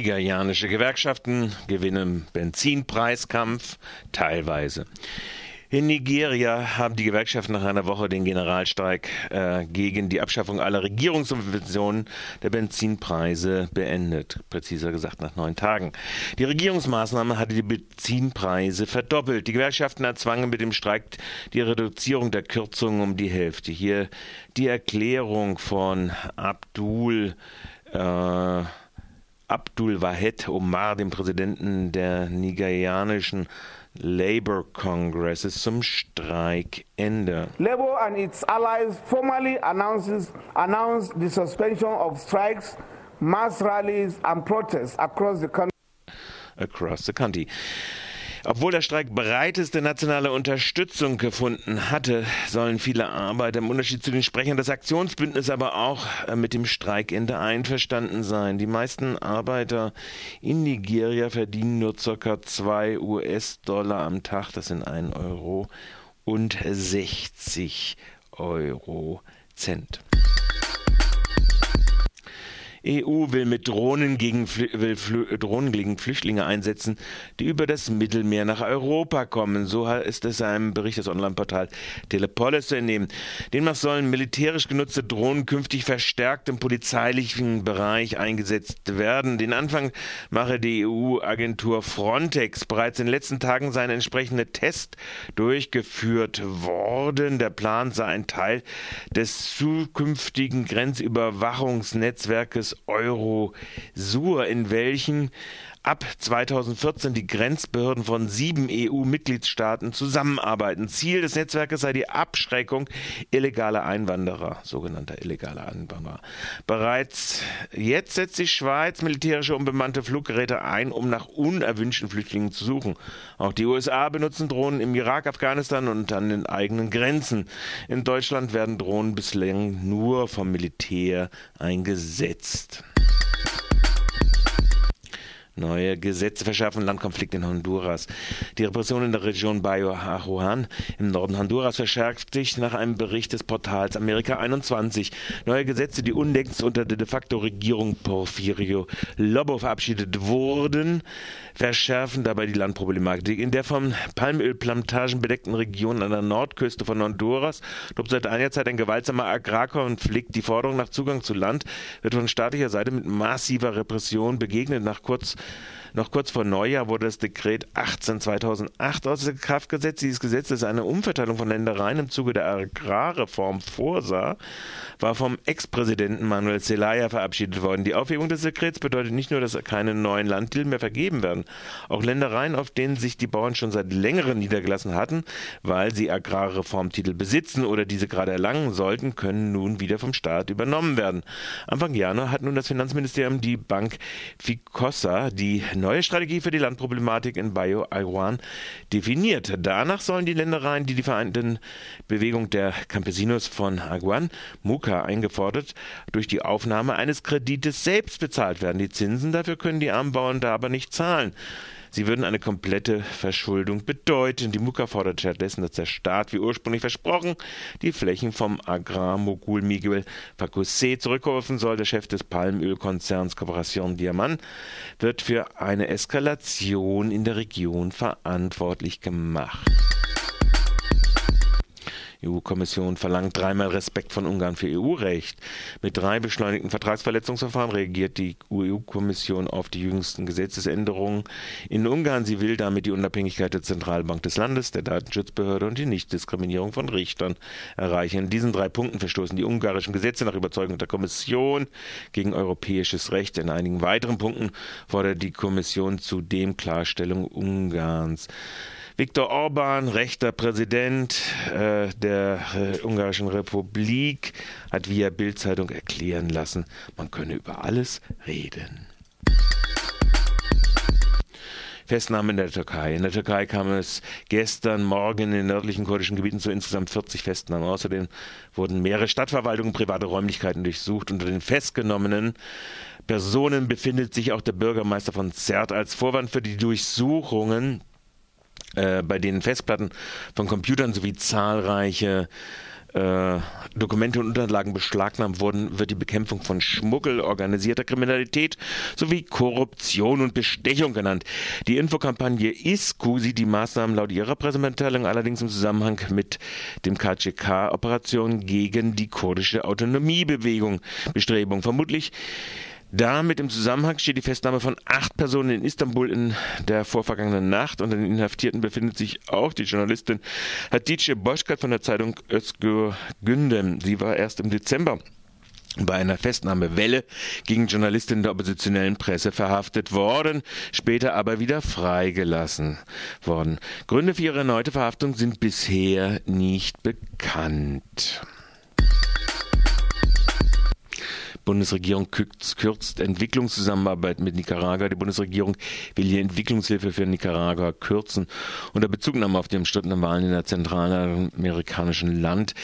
Nigerianische Gewerkschaften gewinnen Benzinpreiskampf teilweise. In Nigeria haben die Gewerkschaften nach einer Woche den Generalstreik äh, gegen die Abschaffung aller Regierungssubventionen der Benzinpreise beendet. Präziser gesagt nach neun Tagen. Die Regierungsmaßnahme hatte die Benzinpreise verdoppelt. Die Gewerkschaften erzwangen mit dem Streik die Reduzierung der Kürzungen um die Hälfte. Hier die Erklärung von Abdul äh, Abdul Wahed Omar, dem Präsidenten der nigerianischen Labour Congresses zum Streikende. Labour and its allies formally announces, announced the suspension of strikes, mass rallies and protests across the country. Across the country. Obwohl der Streik breiteste nationale Unterstützung gefunden hatte, sollen viele Arbeiter im Unterschied zu den Sprechern des Aktionsbündnisses aber auch äh, mit dem Streikende einverstanden sein. Die meisten Arbeiter in Nigeria verdienen nur ca. 2 US-Dollar am Tag, das sind 1 Euro und 60 Euro Cent. EU will mit Drohnen gegen, will Drohnen gegen Flüchtlinge einsetzen, die über das Mittelmeer nach Europa kommen. So ist es einem Bericht des Online-Portals Telepolis zu entnehmen. Demnach sollen militärisch genutzte Drohnen künftig verstärkt im polizeilichen Bereich eingesetzt werden. Den Anfang mache die EU-Agentur Frontex. Bereits in den letzten Tagen seien entsprechende Tests durchgeführt worden. Der Plan sei ein Teil des zukünftigen Grenzüberwachungsnetzwerkes Eurosur, in welchen ab 2014 die Grenzbehörden von sieben EU-Mitgliedstaaten zusammenarbeiten. Ziel des Netzwerkes sei die Abschreckung illegaler Einwanderer, sogenannter illegaler Einwanderer. Bereits jetzt setzt die Schweiz militärische unbemannte Fluggeräte ein, um nach unerwünschten Flüchtlingen zu suchen. Auch die USA benutzen Drohnen im Irak, Afghanistan und an den eigenen Grenzen. In Deutschland werden Drohnen bislang nur vom Militär eingesetzt. Neue Gesetze verschärfen Landkonflikt in Honduras. Die Repression in der Region Bayo Ajuan im Norden Honduras verschärft sich nach einem Bericht des Portals Amerika 21. Neue Gesetze, die unlängst unter der de facto Regierung Porfirio Lobo verabschiedet wurden, verschärfen dabei die Landproblematik. In der von Palmölplantagen bedeckten Region an der Nordküste von Honduras tobt seit einiger Zeit ein gewaltsamer Agrarkonflikt. Die Forderung nach Zugang zu Land wird von staatlicher Seite mit massiver Repression begegnet. Nach kurz noch kurz vor Neujahr wurde das Dekret 18 2008 außer Kraft gesetzt. Dieses Gesetz, das eine Umverteilung von Ländereien im Zuge der Agrarreform vorsah, war vom Ex-Präsidenten Manuel Zelaya verabschiedet worden. Die Aufhebung des Dekrets bedeutet nicht nur, dass keine neuen Landtitel mehr vergeben werden. Auch Ländereien, auf denen sich die Bauern schon seit längerem niedergelassen hatten, weil sie Agrarreformtitel besitzen oder diese gerade erlangen sollten, können nun wieder vom Staat übernommen werden. Anfang Januar hat nun das Finanzministerium die Bank Ficossa die neue Strategie für die Landproblematik in Bayo Aguan definiert. Danach sollen die Ländereien, die die vereinten Bewegung der Campesinos von Aguan, MUCA, eingefordert, durch die Aufnahme eines Kredites selbst bezahlt werden. Die Zinsen dafür können die armen Bauern da aber nicht zahlen. Sie würden eine komplette Verschuldung bedeuten. Die Muka fordert stattdessen, dass der Staat, wie ursprünglich versprochen, die Flächen vom Agrarmogul Miguel Facusé zurückkaufen soll. Der Chef des Palmölkonzerns Corporation Diamant wird für eine Eskalation in der Region verantwortlich gemacht. EU-Kommission verlangt dreimal Respekt von Ungarn für EU-Recht. Mit drei beschleunigten Vertragsverletzungsverfahren reagiert die EU-Kommission auf die jüngsten Gesetzesänderungen in Ungarn. Sie will damit die Unabhängigkeit der Zentralbank des Landes, der Datenschutzbehörde und die Nichtdiskriminierung von Richtern erreichen. In diesen drei Punkten verstoßen die ungarischen Gesetze nach Überzeugung der Kommission gegen europäisches Recht. In einigen weiteren Punkten fordert die Kommission zudem Klarstellung Ungarns. Viktor Orban, rechter Präsident äh, der äh, Ungarischen Republik, hat via Bildzeitung erklären lassen, man könne über alles reden. Festnahmen in der Türkei. In der Türkei kam es gestern Morgen in den nördlichen kurdischen Gebieten zu insgesamt 40 Festnahmen. Außerdem wurden mehrere Stadtverwaltungen, private Räumlichkeiten durchsucht. Unter den festgenommenen Personen befindet sich auch der Bürgermeister von Zert. Als Vorwand für die Durchsuchungen äh, bei denen Festplatten von Computern sowie zahlreiche äh, Dokumente und Unterlagen beschlagnahmt wurden, wird die Bekämpfung von Schmuggel, organisierter Kriminalität sowie Korruption und Bestechung genannt. Die Infokampagne ISKU sieht die Maßnahmen laut ihrer Pressemitteilung allerdings im Zusammenhang mit dem KCK-Operation gegen die kurdische Autonomiebewegung Bestrebung. Vermutlich damit im Zusammenhang steht die Festnahme von acht Personen in Istanbul in der vorvergangenen Nacht. Unter den Inhaftierten befindet sich auch die Journalistin Hatice Boschkat von der Zeitung Özgür Gündem. Sie war erst im Dezember bei einer Festnahmewelle gegen Journalistinnen der oppositionellen Presse verhaftet worden, später aber wieder freigelassen worden. Gründe für ihre erneute Verhaftung sind bisher nicht bekannt. Bundesregierung kürzt Entwicklungszusammenarbeit mit Nicaragua. Die Bundesregierung will die Entwicklungshilfe für Nicaragua kürzen. Unter Bezugnahme auf die umstrittenen Wahlen in der zentralamerikanischen Land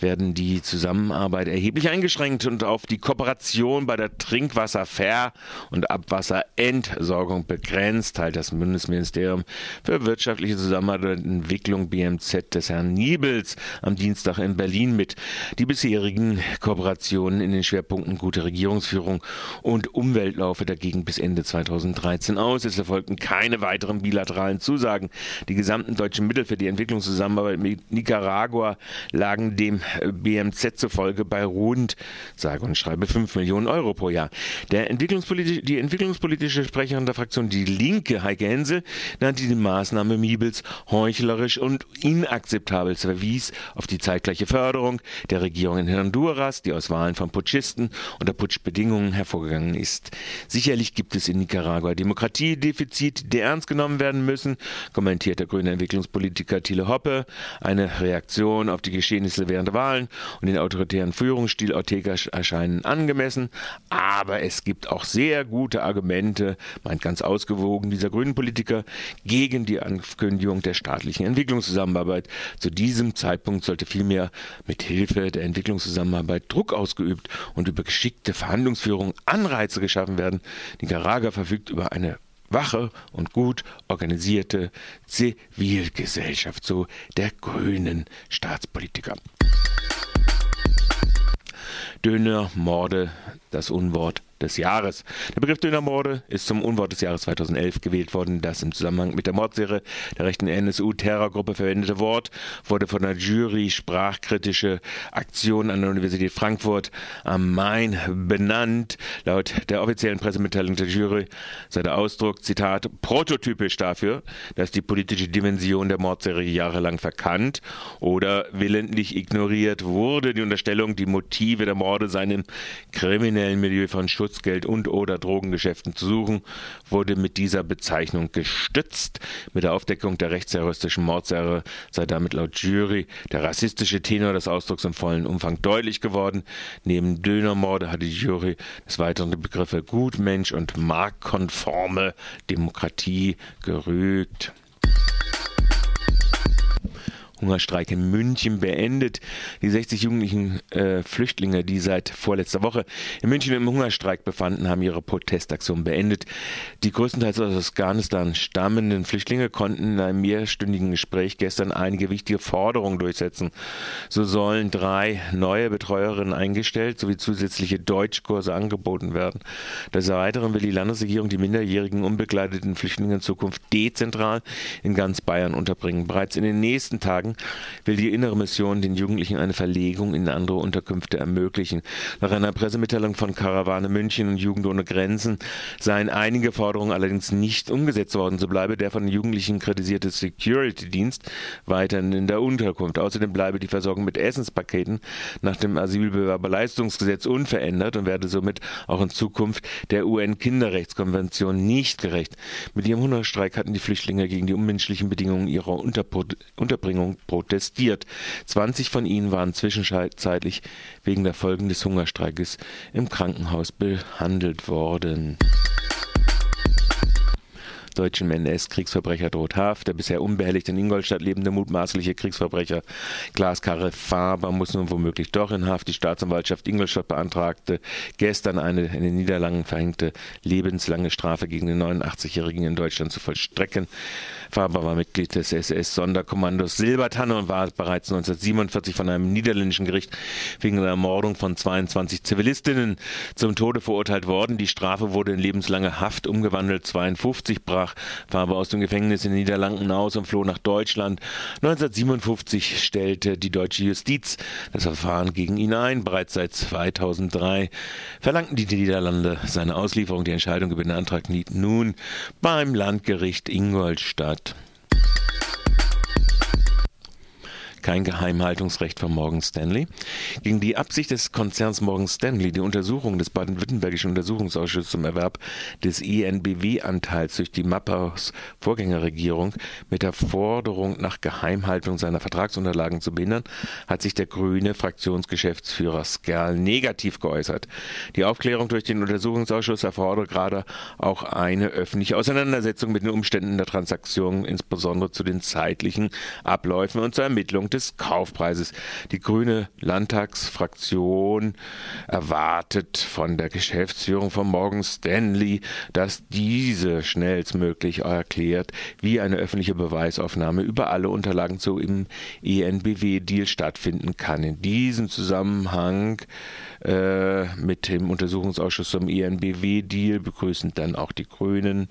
werden die Zusammenarbeit erheblich eingeschränkt und auf die Kooperation bei der Trinkwasserver- und Abwasserentsorgung begrenzt, teilt das Bundesministerium für wirtschaftliche Zusammenarbeit und Entwicklung BMZ des Herrn Niebels am Dienstag in Berlin mit. Die bisherigen Kooperationen in den Schwerpunkten gut gute Regierungsführung und Umwelt laufe dagegen bis Ende 2013 aus. Es erfolgten keine weiteren bilateralen Zusagen. Die gesamten deutschen Mittel für die Entwicklungszusammenarbeit mit Nicaragua lagen dem BMZ zufolge bei rund, sage und schreibe, 5 Millionen Euro pro Jahr. Der Entwicklungspolitische, die entwicklungspolitische Sprecherin der Fraktion Die Linke, Heike Hensel, nannte die Maßnahme Miebels heuchlerisch und inakzeptabel. Sie verwies auf die zeitgleiche Förderung der Regierung in Honduras, die aus Wahlen von Putschisten unter Putschbedingungen hervorgegangen ist. Sicherlich gibt es in Nicaragua Demokratiedefizite, die ernst genommen werden müssen, kommentiert der grüne Entwicklungspolitiker Thiele Hoppe. Eine Reaktion auf die Geschehnisse während der Wahlen und den autoritären Führungsstil Ortega erscheinen angemessen, aber es gibt auch sehr gute Argumente, meint ganz ausgewogen dieser grünen Politiker, gegen die Ankündigung der staatlichen Entwicklungszusammenarbeit. Zu diesem Zeitpunkt sollte vielmehr mit Hilfe der Entwicklungszusammenarbeit Druck ausgeübt und über geschickte Verhandlungsführung Anreize geschaffen werden. Nicaragua verfügt über eine wache und gut organisierte Zivilgesellschaft, so der grünen Staatspolitiker. Döner, Morde, das Unwort des Jahres. Der Begriff Dönermorde ist zum Unwort des Jahres 2011 gewählt worden. Das im Zusammenhang mit der Mordserie der rechten NSU-Terrorgruppe verwendete Wort wurde von der Jury sprachkritische Aktion an der Universität Frankfurt am Main benannt. Laut der offiziellen Pressemitteilung der Jury sei der Ausdruck, Zitat, prototypisch dafür, dass die politische Dimension der Mordserie jahrelang verkannt oder willentlich ignoriert wurde. Die Unterstellung, die Motive der Morde seien im kriminellen Milieu von Schutz Schutzgeld und oder Drogengeschäften zu suchen, wurde mit dieser Bezeichnung gestützt. Mit der Aufdeckung der rechtsterroristischen Mordserie sei damit laut Jury der rassistische Tenor des Ausdrucks im vollen Umfang deutlich geworden. Neben Dönermorde hat die Jury des Weiteren die Begriffe Gutmensch und marktkonforme Demokratie gerügt. Hungerstreik in München beendet. Die 60 jugendlichen äh, Flüchtlinge, die seit vorletzter Woche in München im Hungerstreik befanden, haben ihre Protestaktion beendet. Die größtenteils aus Afghanistan stammenden Flüchtlinge konnten in einem mehrstündigen Gespräch gestern einige wichtige Forderungen durchsetzen. So sollen drei neue Betreuerinnen eingestellt sowie zusätzliche Deutschkurse angeboten werden. Des Weiteren will die Landesregierung die minderjährigen unbegleiteten Flüchtlinge in Zukunft dezentral in ganz Bayern unterbringen. Bereits in den nächsten Tagen will die innere Mission den Jugendlichen eine Verlegung in andere Unterkünfte ermöglichen. Nach einer Pressemitteilung von Karawane München und Jugend ohne Grenzen seien einige Forderungen allerdings nicht umgesetzt worden. So bleibe der von den Jugendlichen kritisierte Security-Dienst weiterhin in der Unterkunft. Außerdem bleibe die Versorgung mit Essenspaketen nach dem Asylbewerberleistungsgesetz unverändert und werde somit auch in Zukunft der UN-Kinderrechtskonvention nicht gerecht. Mit ihrem Hungerstreik hatten die Flüchtlinge gegen die unmenschlichen Bedingungen ihrer Unterbringung protestiert. 20 von ihnen waren zwischenzeitlich wegen der Folgen des Hungerstreikes im Krankenhaus behandelt worden. Deutschem NS-Kriegsverbrecher droht Haft. Der bisher unbehelligt in Ingolstadt lebende mutmaßliche Kriegsverbrecher Glaskarre Faber muss nun womöglich doch in Haft. Die Staatsanwaltschaft Ingolstadt beantragte gestern eine in den Niederlanden verhängte lebenslange Strafe gegen den 89-Jährigen in Deutschland zu vollstrecken. Faber war Mitglied des SS-Sonderkommandos Silbertanne und war bereits 1947 von einem niederländischen Gericht wegen der Ermordung von 22 Zivilistinnen zum Tode verurteilt worden. Die Strafe wurde in lebenslange Haft umgewandelt. 52 brach Faber aus dem Gefängnis in den Niederlanden aus und floh nach Deutschland. 1957 stellte die deutsche Justiz das Verfahren gegen ihn ein. Bereits seit 2003 verlangten die Niederlande seine Auslieferung. Die Entscheidung über den Antrag liegt nun beim Landgericht Ingolstadt kein Geheimhaltungsrecht von Morgan Stanley. Gegen die Absicht des Konzerns Morgan Stanley, die Untersuchung des baden-württembergischen Untersuchungsausschusses zum Erwerb des ENBW-Anteils durch die Mappers Vorgängerregierung mit der Forderung nach Geheimhaltung seiner Vertragsunterlagen zu behindern, hat sich der grüne Fraktionsgeschäftsführer Skerl negativ geäußert. Die Aufklärung durch den Untersuchungsausschuss erfordert gerade auch eine öffentliche Auseinandersetzung mit den Umständen der Transaktion, insbesondere zu den zeitlichen Abläufen und zur Ermittlung des Kaufpreises. Die grüne Landtagsfraktion erwartet von der Geschäftsführung von Morgan Stanley, dass diese schnellstmöglich erklärt, wie eine öffentliche Beweisaufnahme über alle Unterlagen zu im ENBW-Deal stattfinden kann. In diesem Zusammenhang äh, mit dem Untersuchungsausschuss zum ENBW-Deal begrüßen dann auch die Grünen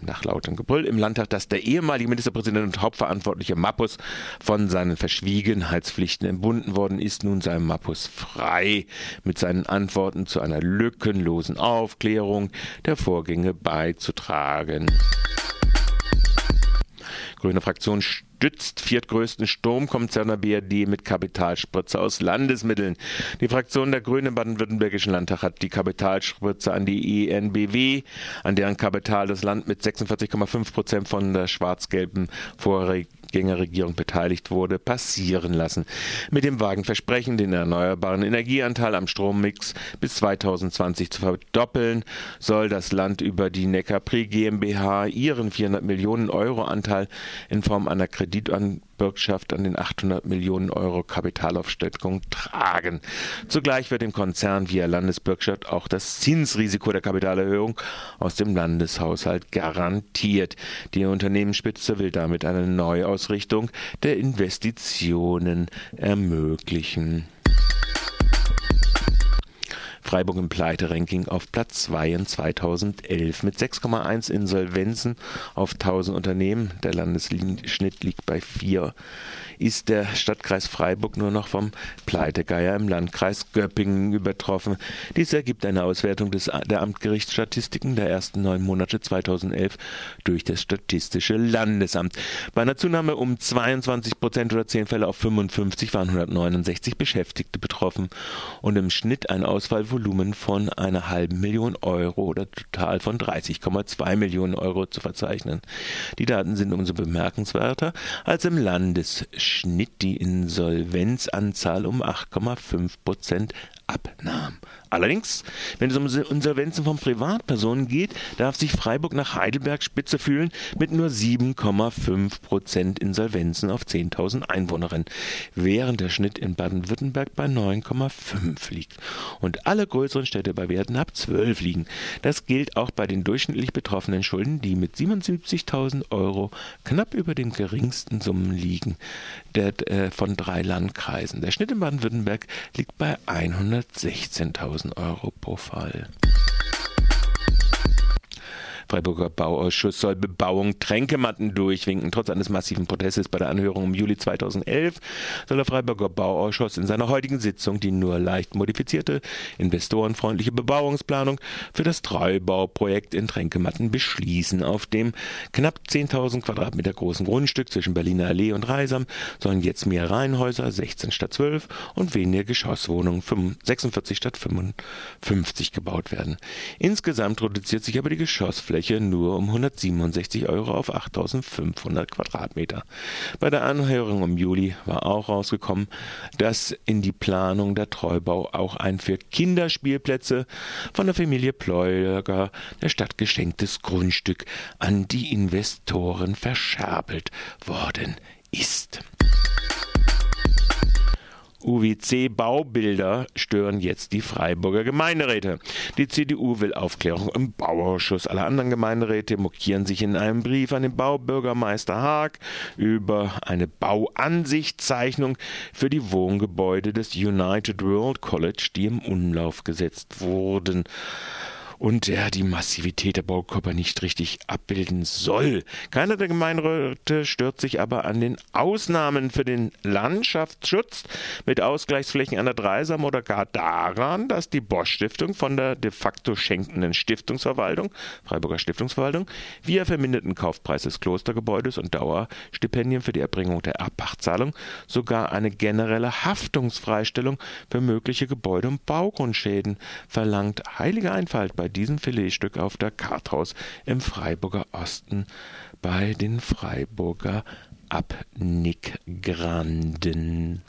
nach lautem Gebrüll im Landtag, dass der ehemalige Ministerpräsident und Hauptverantwortliche Mappus von seinen Verschwiegenheitspflichten entbunden worden ist. Nun sei Mappus frei, mit seinen Antworten zu einer lückenlosen Aufklärung der Vorgänge beizutragen. Grüne Fraktion stützt viertgrößten Stromkonzern der BRD mit Kapitalspritze aus Landesmitteln. Die Fraktion der Grünen im baden-württembergischen Landtag hat die Kapitalspritze an die ENBW, an deren Kapital das Land mit 46,5 Prozent von der schwarz-gelben Vorregierung Vorgängerregierung beteiligt wurde, passieren lassen. Mit dem vagen Versprechen, den erneuerbaren Energieanteil am Strommix bis 2020 zu verdoppeln, soll das Land über die Neckarpri GmbH ihren 400 Millionen Euro Anteil in Form einer Kreditanbietung Bürgschaft an den 800 Millionen Euro Kapitalaufsteckung tragen. Zugleich wird dem Konzern via Landesbürgschaft auch das Zinsrisiko der Kapitalerhöhung aus dem Landeshaushalt garantiert. Die Unternehmensspitze will damit eine Neuausrichtung der Investitionen ermöglichen. Freiburg im Pleiteranking auf Platz 2 in 2011 mit 6,1 Insolvenzen auf 1000 Unternehmen. Der Landesschnitt liegt bei 4 ist der Stadtkreis Freiburg nur noch vom Pleitegeier im Landkreis Göppingen übertroffen. Dies ergibt eine Auswertung des, der Amtsgerichtsstatistiken der ersten neun Monate 2011 durch das Statistische Landesamt. Bei einer Zunahme um 22 Prozent oder 10 Fälle auf 55 waren 169 Beschäftigte betroffen und im Schnitt ein Ausfallvolumen von einer halben Million Euro oder total von 30,2 Millionen Euro zu verzeichnen. Die Daten sind umso bemerkenswerter, als im Landesschnitt Schnitt die Insolvenzanzahl um 8,5 Prozent abnahm. Allerdings, wenn es um Insolvenzen von Privatpersonen geht, darf sich Freiburg nach Heidelberg spitze fühlen mit nur 7,5 Prozent Insolvenzen auf 10.000 Einwohnerinnen, während der Schnitt in Baden-Württemberg bei 9,5 liegt und alle größeren Städte bei Werten ab 12 liegen. Das gilt auch bei den durchschnittlich betroffenen Schulden, die mit 77.000 Euro knapp über den geringsten Summen liegen der, äh, von drei Landkreisen. Der Schnitt in Baden-Württemberg liegt bei 116.000 Euro pro Fall. Freiburger Bauausschuss soll Bebauung Tränkematten durchwinken. Trotz eines massiven Protestes bei der Anhörung im Juli 2011 soll der Freiburger Bauausschuss in seiner heutigen Sitzung die nur leicht modifizierte, investorenfreundliche Bebauungsplanung für das Treubauprojekt in Tränkematten beschließen. Auf dem knapp 10.000 Quadratmeter großen Grundstück zwischen Berliner Allee und Reisam sollen jetzt mehr Reihenhäuser, 16 statt 12 und weniger Geschosswohnungen, 46 statt 55 gebaut werden. Insgesamt reduziert sich aber die Geschossfläche Nutzfläche nur um 167 Euro auf 8500 Quadratmeter. Bei der Anhörung im Juli war auch rausgekommen, dass in die Planung der Treubau auch ein für Kinderspielplätze von der Familie Pleuger der Stadt geschenktes Grundstück an die Investoren verscherbelt worden ist. UWC-Baubilder stören jetzt die Freiburger Gemeinderäte. Die CDU will Aufklärung im Bauausschuss. Alle anderen Gemeinderäte mokieren sich in einem Brief an den Baubürgermeister Haag über eine Bauansichtzeichnung für die Wohngebäude des United World College, die im Umlauf gesetzt wurden und er die Massivität der Baukörper nicht richtig abbilden soll. Keiner der Gemeinderäte stört sich aber an den Ausnahmen für den Landschaftsschutz mit Ausgleichsflächen an der Dreisam oder gar daran, dass die Bosch Stiftung von der de facto schenkenden Stiftungsverwaltung, Freiburger Stiftungsverwaltung, via verminderten Kaufpreis des Klostergebäudes und Dauerstipendien für die Erbringung der Erbpachtzahlung sogar eine generelle Haftungsfreistellung für mögliche Gebäude- und Baugrundschäden verlangt. Heilige Einfalt bei bei diesem Filetstück auf der Karthaus im Freiburger Osten bei den Freiburger Abnickgranden.